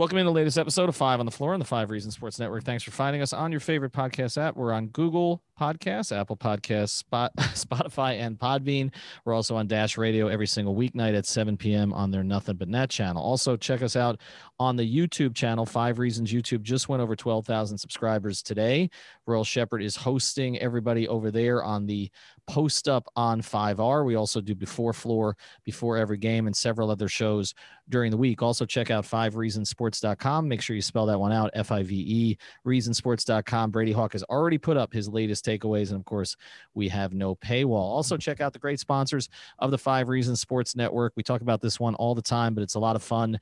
Welcome in the latest episode of Five on the Floor on the Five Reasons Sports Network. Thanks for finding us on your favorite podcast app. We're on Google Podcasts, Apple Podcasts, Spot, Spotify, and Podbean. We're also on Dash Radio every single weeknight at 7 p.m. on their Nothing But Net channel. Also, check us out on the YouTube channel. Five Reasons YouTube just went over 12,000 subscribers today. Royal Shepherd is hosting everybody over there on the post up on 5R. We also do before floor, before every game, and several other shows during the week. Also, check out five reasonsports.com. Make sure you spell that one out F I V E, reasonsports.com. Brady Hawk has already put up his latest takeaways. And of course, we have no paywall. Also, mm-hmm. check out the great sponsors of the Five Reasons Sports Network. We talk about this one all the time, but it's a lot of fun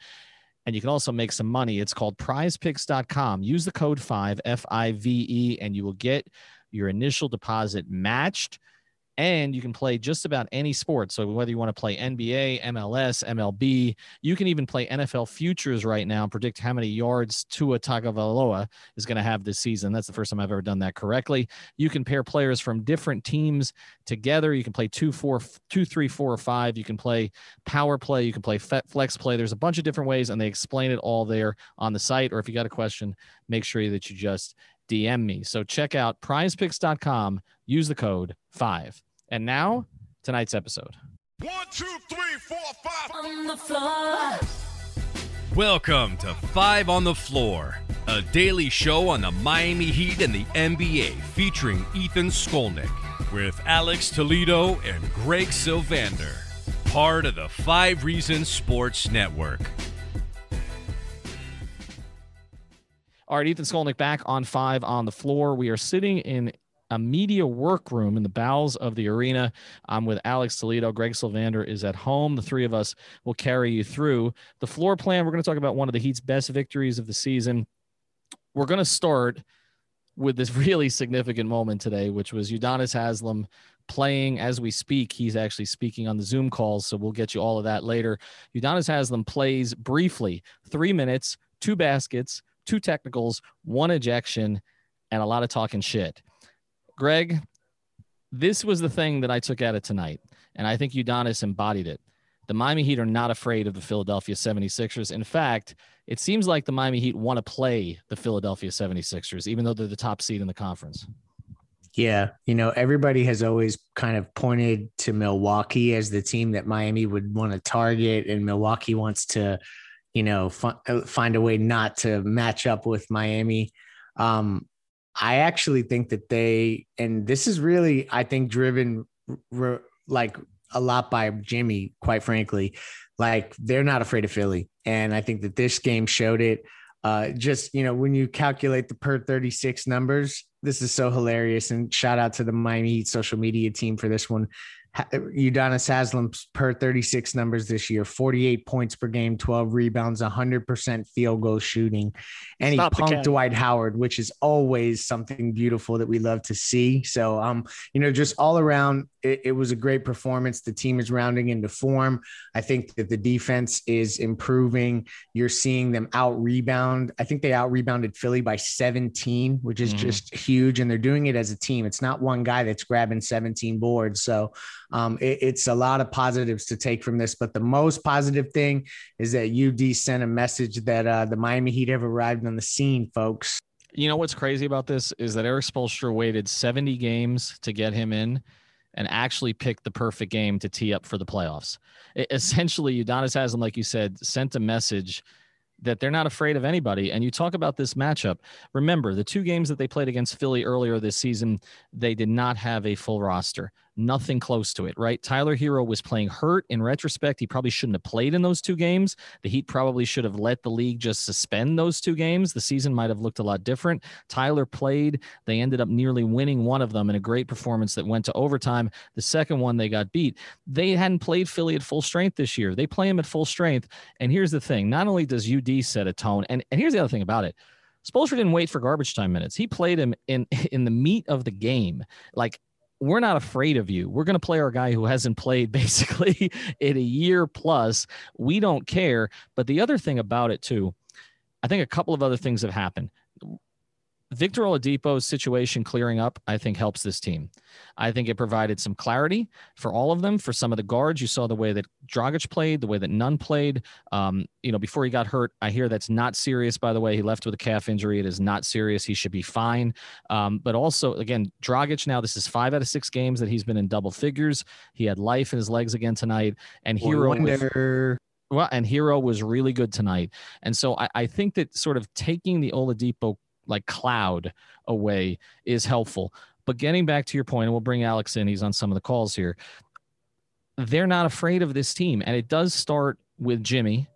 and you can also make some money. It's called prizepicks.com. Use the code 5 F I V E and you will get your initial deposit matched and you can play just about any sport. So whether you want to play NBA, MLS, MLB, you can even play NFL futures right now and predict how many yards Tua Tagovailoa is going to have this season. That's the first time I've ever done that correctly. You can pair players from different teams together. You can play two, four, two, three, four, or five. You can play power play. You can play flex play. There's a bunch of different ways, and they explain it all there on the site. Or if you got a question, make sure that you just DM me. So check out prizepicks.com. Use the code five. And now, tonight's episode. One, two, three, four, five. On the floor. Welcome to Five on the Floor, a daily show on the Miami Heat and the NBA featuring Ethan Skolnick with Alex Toledo and Greg Sylvander, part of the Five Reasons Sports Network. All right, Ethan Skolnick back on five on the floor. We are sitting in a media workroom in the bowels of the arena. I'm with Alex Toledo. Greg Sylvander is at home. The three of us will carry you through the floor plan. We're going to talk about one of the Heat's best victories of the season. We're going to start with this really significant moment today, which was Udonis Haslem playing as we speak. He's actually speaking on the Zoom calls, so we'll get you all of that later. Udonis Haslem plays briefly, three minutes, two baskets, two technicals, one ejection, and a lot of talking shit. Greg, this was the thing that I took out of tonight, and I think Udonis embodied it. The Miami Heat are not afraid of the Philadelphia 76ers. In fact, it seems like the Miami Heat want to play the Philadelphia 76ers, even though they're the top seed in the conference. Yeah, you know, everybody has always kind of pointed to Milwaukee as the team that Miami would want to target, and Milwaukee wants to, you know, f- find a way not to match up with Miami. Um, I actually think that they, and this is really, I think, driven like a lot by Jimmy, quite frankly. Like they're not afraid of Philly. And I think that this game showed it. Uh, just, you know, when you calculate the per 36 numbers, this is so hilarious. And shout out to the Miami Heat social media team for this one. Udonis Haslem's per 36 numbers this year 48 points per game, 12 rebounds, 100% field goal shooting. And Stop he punked Dwight Howard, which is always something beautiful that we love to see. So, um, you know, just all around, it, it was a great performance. The team is rounding into form. I think that the defense is improving. You're seeing them out rebound. I think they out rebounded Philly by 17, which is mm-hmm. just huge. And they're doing it as a team. It's not one guy that's grabbing 17 boards. So, um, it, it's a lot of positives to take from this. But the most positive thing is that UD sent a message that uh, the Miami Heat have arrived on the scene, folks. You know what's crazy about this is that Erik Spoelstra waited 70 games to get him in and actually picked the perfect game to tee up for the playoffs. It, essentially, Udonis Haslem, like you said, sent a message that they're not afraid of anybody. And you talk about this matchup. Remember, the two games that they played against Philly earlier this season, they did not have a full roster. Nothing close to it, right? Tyler Herro was playing hurt. In retrospect, he probably shouldn't have played in those two games. The Heat probably should have let the league just suspend those two games. The season might have looked a lot different. Tyler played. They ended up nearly winning one of them in a great performance that went to overtime. The second one, they got beat. They hadn't played Philly at full strength this year. They play him at full strength. And here's the thing not only does UD set a tone, and, and here's the other thing about it. Spoelstra didn't wait for garbage time minutes. He played him in in the meat of the game. Like we're not afraid of you. We're going to play our guy who hasn't played basically in a year plus. We don't care. But the other thing about it too, I think a couple of other things have happened. Victor Oladipo's situation clearing up, I think, helps this team. I think it provided some clarity for all of them. For some of the guards, you saw the way that Dragic played, the way that Nunn played. Um, you know, before he got hurt, I hear that's not serious. By the way, he left with a calf injury. It is not serious. He should be fine. Um, but also, again, Dragic. Now this is five out of six games that he's been in double figures. He had life in his legs again tonight, and. With, well, and Herro was really good tonight. And so I, I think that sort of taking the Oladipo like cloud away is helpful. But getting back to your point, and we'll bring Alex in, he's on some of the calls here. They're not afraid of this team. And it does start with Jimmy.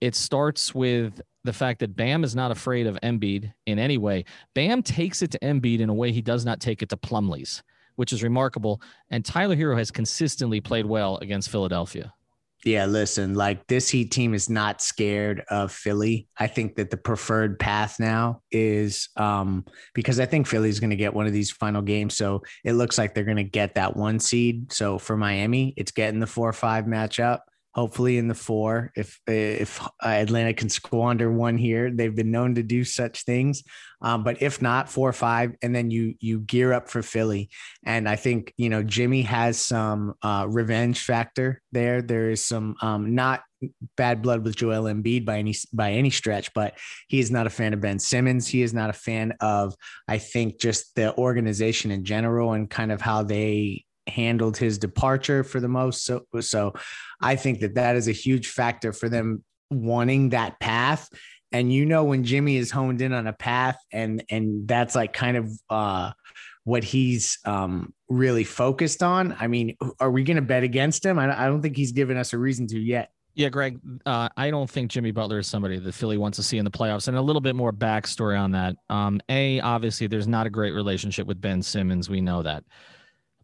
It starts with the fact that Bam is not afraid of Embiid in any way. Bam takes it to Embiid in a way he does not take it to Plumlee's, which is remarkable. And Tyler Herro has consistently played well against Philadelphia. Yeah, listen, like this Heat team is not scared of Philly. I think that the preferred path now is um, because I think Philly's going to get one of these final games. So it looks like they're going to get that one seed. So for Miami, it's getting the four or five matchup hopefully in the four. If if Atlanta can squander one here, they've been known to do such things. Um, but if not, four or five, and then you you gear up for Philly. And I think you know Jimmy has some uh, revenge factor there. There is some um, not bad blood with Joel Embiid by any by any stretch, but he is not a fan of Ben Simmons. He is not a fan of I think just the organization in general and kind of how they handled his departure for the most. So, so I think that that is a huge factor for them wanting that path. And you know, when Jimmy is honed in on a path and, and that's like kind of, uh, what he's um, really focused on. I mean, are we going to bet against him? I, I don't think he's given us a reason to yet. Yeah, Greg, uh, I don't think Jimmy Butler is somebody that Philly wants to see in the playoffs. And a little bit more backstory on that. Um, a, obviously, there's not a great relationship with Ben Simmons. We know that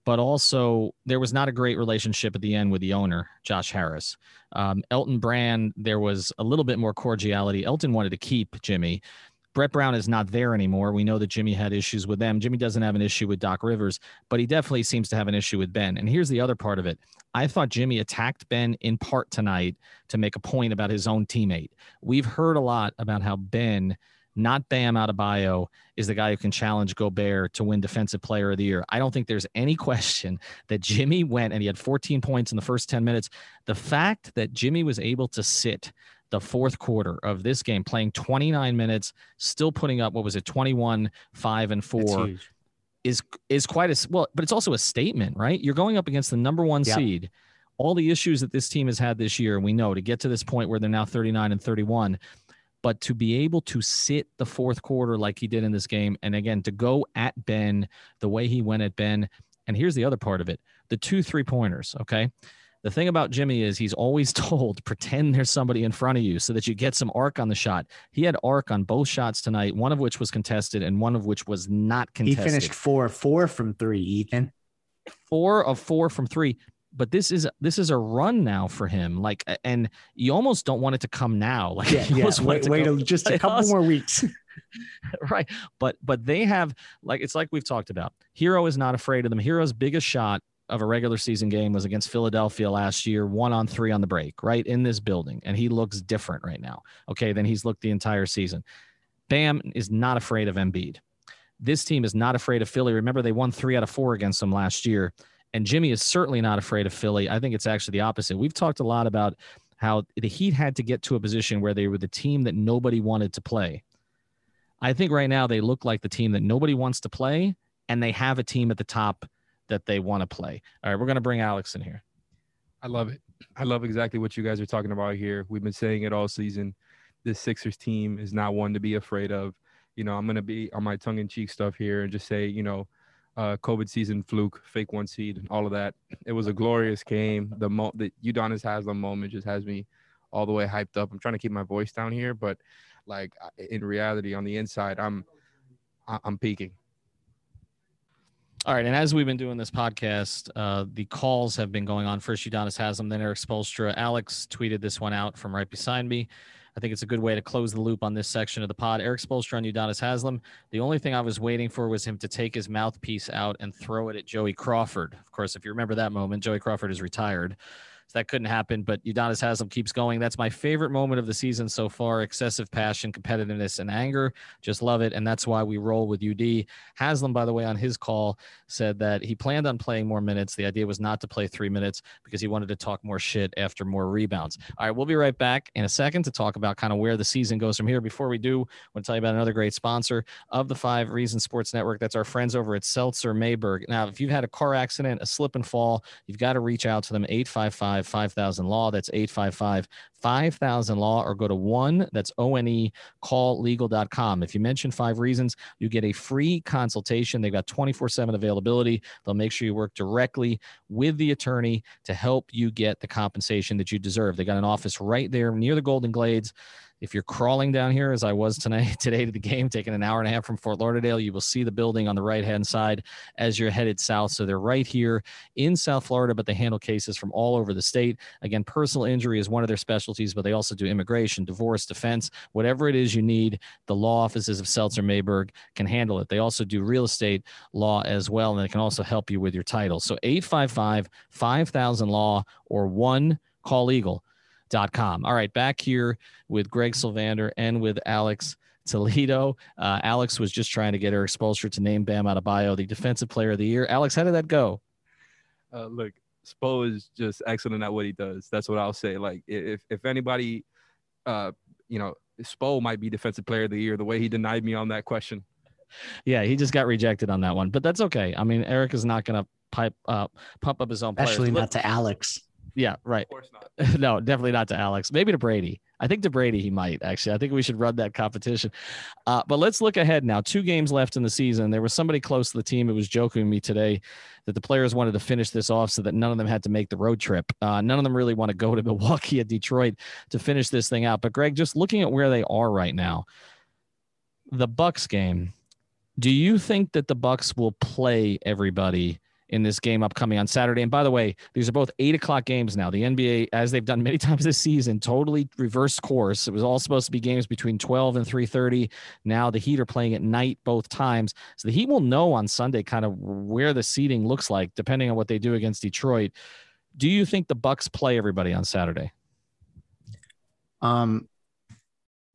but also there was not a great relationship at the end with the owner, Josh Harris. Um, Elton Brand, there was a little bit more cordiality. Elton wanted to keep Jimmy. Brett Brown is not there anymore. We know that Jimmy had issues with them. Jimmy doesn't have an issue with Doc Rivers, but he definitely seems to have an issue with Ben. And here's the other part of it. I thought Jimmy attacked Ben in part tonight to make a point about his own teammate. We've heard a lot about how Ben not Bam Adebayo, is the guy who can challenge Gobert to win Defensive Player of the Year. I don't think there's any question that Jimmy went and he had 14 points in the first 10 minutes. The fact that Jimmy was able to sit the fourth quarter of this game, playing 29 minutes, still putting up what was it, 21, 5, and 4. Is is quite a well, but it's also a statement, right? You're going up against the number one yep. seed all the issues that this team has had this year, and we know to get to this point where they're now 39 and 31 but to be able to sit the fourth quarter like he did in this game, and again, to go at Ben the way he went at Ben. And here's the other part of it the two three pointers. Okay. The thing about Jimmy is he's always told pretend there's somebody in front of you so that you get some arc on the shot. He had arc on both shots tonight, one of which was contested and one of which was not contested. He finished four four from three, Ethan. Four of four from three but this is this is a run now for him. Like, and you almost don't want it to come now. Like, yeah, yeah. wait, wait just a couple more weeks. right, but but they have like it's like we've talked about. Herro is not afraid of them. Herro's biggest shot of a regular season game was against Philadelphia last year, one on three on the break, right in this building, and he looks different right now. Okay, than he's looked the entire season. Bam is not afraid of Embiid. This team is not afraid of Philly. Remember, they won three out of four against them last year. And Jimmy is certainly not afraid of Philly. I think it's actually the opposite. We've talked a lot about how the Heat had to get to a position where they were the team that nobody wanted to play. I think right now they look like the team that nobody wants to play, and they have a team at the top that they want to play. All right, we're going to bring Alex in here. I love it. I love exactly what you guys are talking about here. We've been saying it all season. This Sixers team is not one to be afraid of. You know, I'm going to be on my tongue in cheek stuff here and just say, you know, uh, COVID season fluke, fake one seed, and all of that. It was a glorious game. The mo the Udonis Haslem moment just has me all the way hyped up. I'm trying to keep my voice down here, but like in reality, on the inside, I'm I'm peaking. All right, and as we've been doing this podcast, uh, the calls have been going on. First, Udonis Haslem, then Erik Spoelstra. Alex tweeted this one out from right beside me. I think it's a good way to close the loop on this section of the pod. Erik Spoelstra on Udonis Haslem. The only thing I was waiting for was him to take his mouthpiece out and throw it at Joey Crawford. Of course, if you remember that moment, Joey Crawford is retired. That couldn't happen, but Udonis Haslem keeps going. That's my favorite moment of the season so far. Excessive passion, competitiveness, and anger. Just love it. And that's why we roll with UD. Haslem, by the way, on his call said that he planned on playing more minutes. The idea was not to play three minutes because he wanted to talk more shit after more rebounds. All right, we'll be right back in a second to talk about kind of where the season goes from here. Before we do, I want to tell you about another great sponsor of the Five Reasons Sports Network. That's our friends over at Seltzer Mayberg. Now, if you've had a car accident, a slip and fall, you've got to reach out to them 855 5000 Law. That's 855 5000 Law, or go to one, that's O N E, calllegal.com. If you mention five reasons, you get a free consultation. They've got 24 7 availability. They'll make sure you work directly with the attorney to help you get the compensation that you deserve. They got an office right there near the Golden Glades. If you're crawling down here, as I was tonight, today to the game, taking an hour and a half from Fort Lauderdale, you will see the building on the right hand side as you're headed south. So they're right here in South Florida, but they handle cases from all over the state. Again, personal injury is one of their specialties, but they also do immigration, divorce, defense, whatever it is you need. The law offices of Seltzer Mayberg can handle it. They also do real estate law as well, and they can also help you with your title. So 855 5000 Law or one call legal com. All right, back here with Greg Sylvander and with Alex Toledo. Uh, Alex was just trying to get Erik Spoelstra to name Bam Adebayo the Defensive Player of the Year. Alex, how did that go? Uh, look, Spo is just excellent at what he does. That's what I'll say. Like, if if anybody, uh, you know, Spo might be Defensive Player of the Year. The way he denied me on that question. Yeah, he just got rejected on that one, but that's okay. I mean, Erik is not going to pipe uh, pump up his own. Especially players. not to Alex. Yeah, right. Of course not. no, definitely not to Alex. Maybe to Brady. I think to Brady he might actually. I think we should run that competition. Uh, but let's look ahead now. Two games left in the season. There was somebody close to the team who was joking me today that the players wanted to finish this off so that none of them had to make the road trip. Uh, none of them really want to go to Milwaukee at Detroit to finish this thing out. But Greg, just looking at where they are right now, the Bucks game. Do you think that the Bucks will play everybody? In this game upcoming on Saturday. And by the way, these are both eight o'clock games now. The NBA, as they've done many times this season, totally reversed course. It was all supposed to be games between 12 and 3:30. Now the Heat are playing at night both times. So the Heat will know on Sunday kind of where the seating looks like, depending on what they do against Detroit. Do you think the Bucks play everybody on Saturday? Um,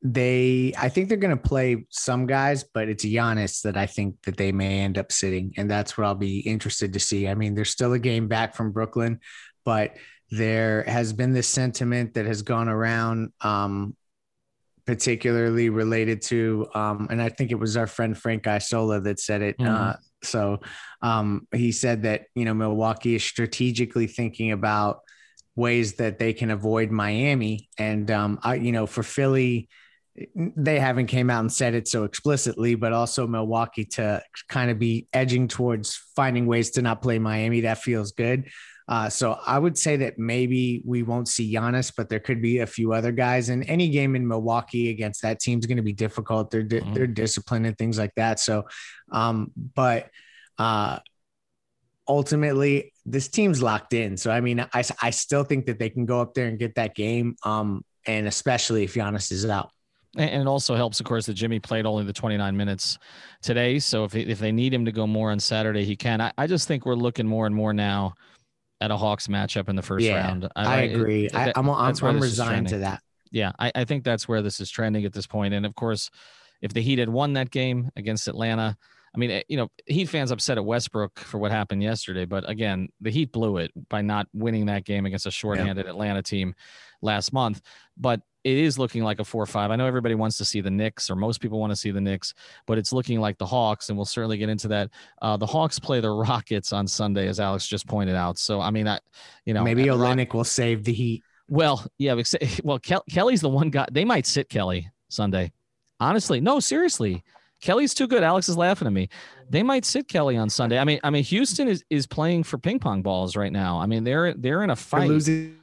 they I think they're going to play some guys, but it's Giannis that I think that they may end up sitting, and that's what I'll be interested to see. I mean, there's still a game back from Brooklyn, but there has been this sentiment that has gone around, um, particularly related to, um, and I think it was our friend Frank Isola that said it. Mm-hmm. Uh, so um, he said that you know Milwaukee is strategically thinking about ways that they can avoid Miami, and um, I, you know, for Philly they haven't came out and said it so explicitly, but also Milwaukee to kind of be edging towards finding ways to not play Miami. That feels good. Uh, so I would say that maybe we won't see Giannis, but there could be a few other guys. And any game in Milwaukee against that team is going to be difficult. They're di- mm-hmm. they're disciplined and things like that. So, um, but uh, ultimately, this team's locked in. So I mean, I I still think that they can go up there and get that game. Um, and especially if Giannis is out. And it also helps, of course, that Jimmy played only the 29 minutes today. So if, if they need him to go more on Saturday, he can. I, I just think we're looking more and more now at a Hawks matchup in the first yeah, round. I, I agree. It, I, am I'm, I'm resigned to that. Yeah, I, I think that's where this is trending at this point. And of course, if the Heat had won that game against Atlanta, I mean, eh, you know, Heat fans upset at Westbrook for what happened yesterday, but again, the Heat blew it by not winning that game against a shorthanded yeah. Atlanta team last month. But it is looking like a four or five. I know everybody wants to see the Knicks, or most people want to see the Knicks, but it's looking like the Hawks, and we'll certainly get into that. Uh, the Hawks play the Rockets on Sunday, as Alex just pointed out. So, I mean, I, you know, maybe Olynyk will save the Heat. Well, yeah, well, Kelly's the one guy. They might sit Kelly Sunday. Honestly, no, seriously. Kelly's too good. Alex is laughing at me. They might sit Kelly on Sunday. I mean, I mean, Houston is is playing for ping pong balls right now. I mean, they're they're in a They're fight losing.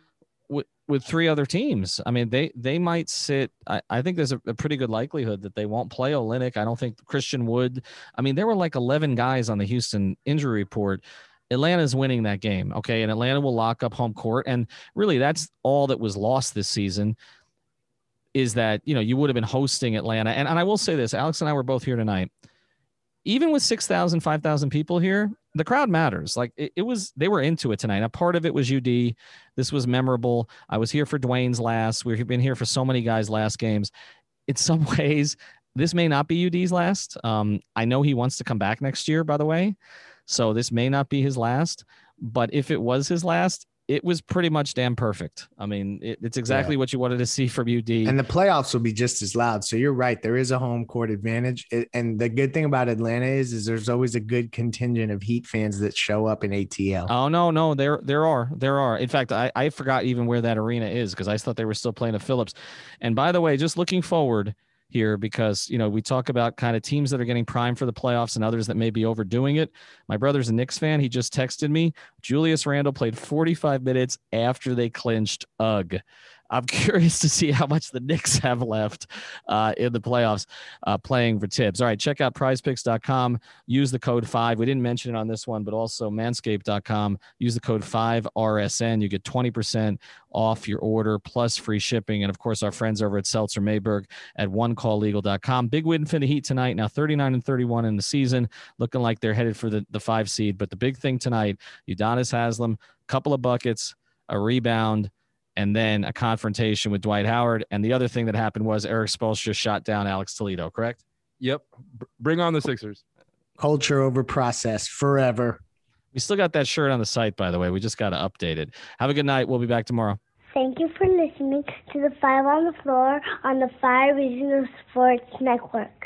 With three other teams. I mean, they they might sit. I, I think there's a, a pretty good likelihood that they won't play Olynyk. I don't think Christian Wood. I mean, there were like 11 guys on the Houston injury report. Atlanta's winning that game, okay, and Atlanta will lock up home court. And really, that's all that was lost this season. Is that you know you would have been hosting Atlanta, and and I will say this: Alex and I were both here tonight. Even with 6,000, 5,000 people here, the crowd matters. Like it, it was, they were into it tonight. A part of it was UD. This was memorable. I was here for Dwayne's last. We've been here for so many guys' last games. In some ways, this may not be UD's last. Um, I know he wants to come back next year, by the way. So this may not be his last. But if it was his last, it was pretty much damn perfect. I mean, it, it's exactly what you wanted to see from UD. And the playoffs will be just as loud. So you're right. There is a home court advantage. It- and the good thing about Atlanta is, is there's always a good contingent of Heat fans that show up in ATL. Oh no, no, there there are there are. In fact, I I forgot even where that arena is because I thought they were still playing at Philips. And by the way, just looking forward here because you know we talk about kind of teams that are getting primed for the playoffs and others that may be overdoing it. My brother's a Knicks fan. He just texted me. Julius Randle played 45 minutes after they clinched. Ugh. I'm curious to see how much the Knicks have left uh, in the playoffs uh, playing for tips. All right, check out prizepicks.com. Use the code 5. We didn't mention it on this one, but also manscaped.com. Use the code 5RSN. You get 20% off your order plus free shipping. And of course, our friends over at Seltzer Mayberg at onecalllegal.com. Big win for the Heat tonight. Now 39 and 31 in the season, looking like they're headed for the, the five seed. But the big thing tonight, Udonis Haslem, a couple of buckets, a rebound, and then a confrontation with Dwight Howard. And the other thing that happened was Erik Spoelstra shot down Alex Toledo, correct? Yep. Br- Bring on the Sixers. Culture over process forever. We still got that shirt on the site, by the way. We just got to update it. Have a good night. We'll be back tomorrow. Thank you for listening to the Five on the Floor on the Five Regional Sports Network.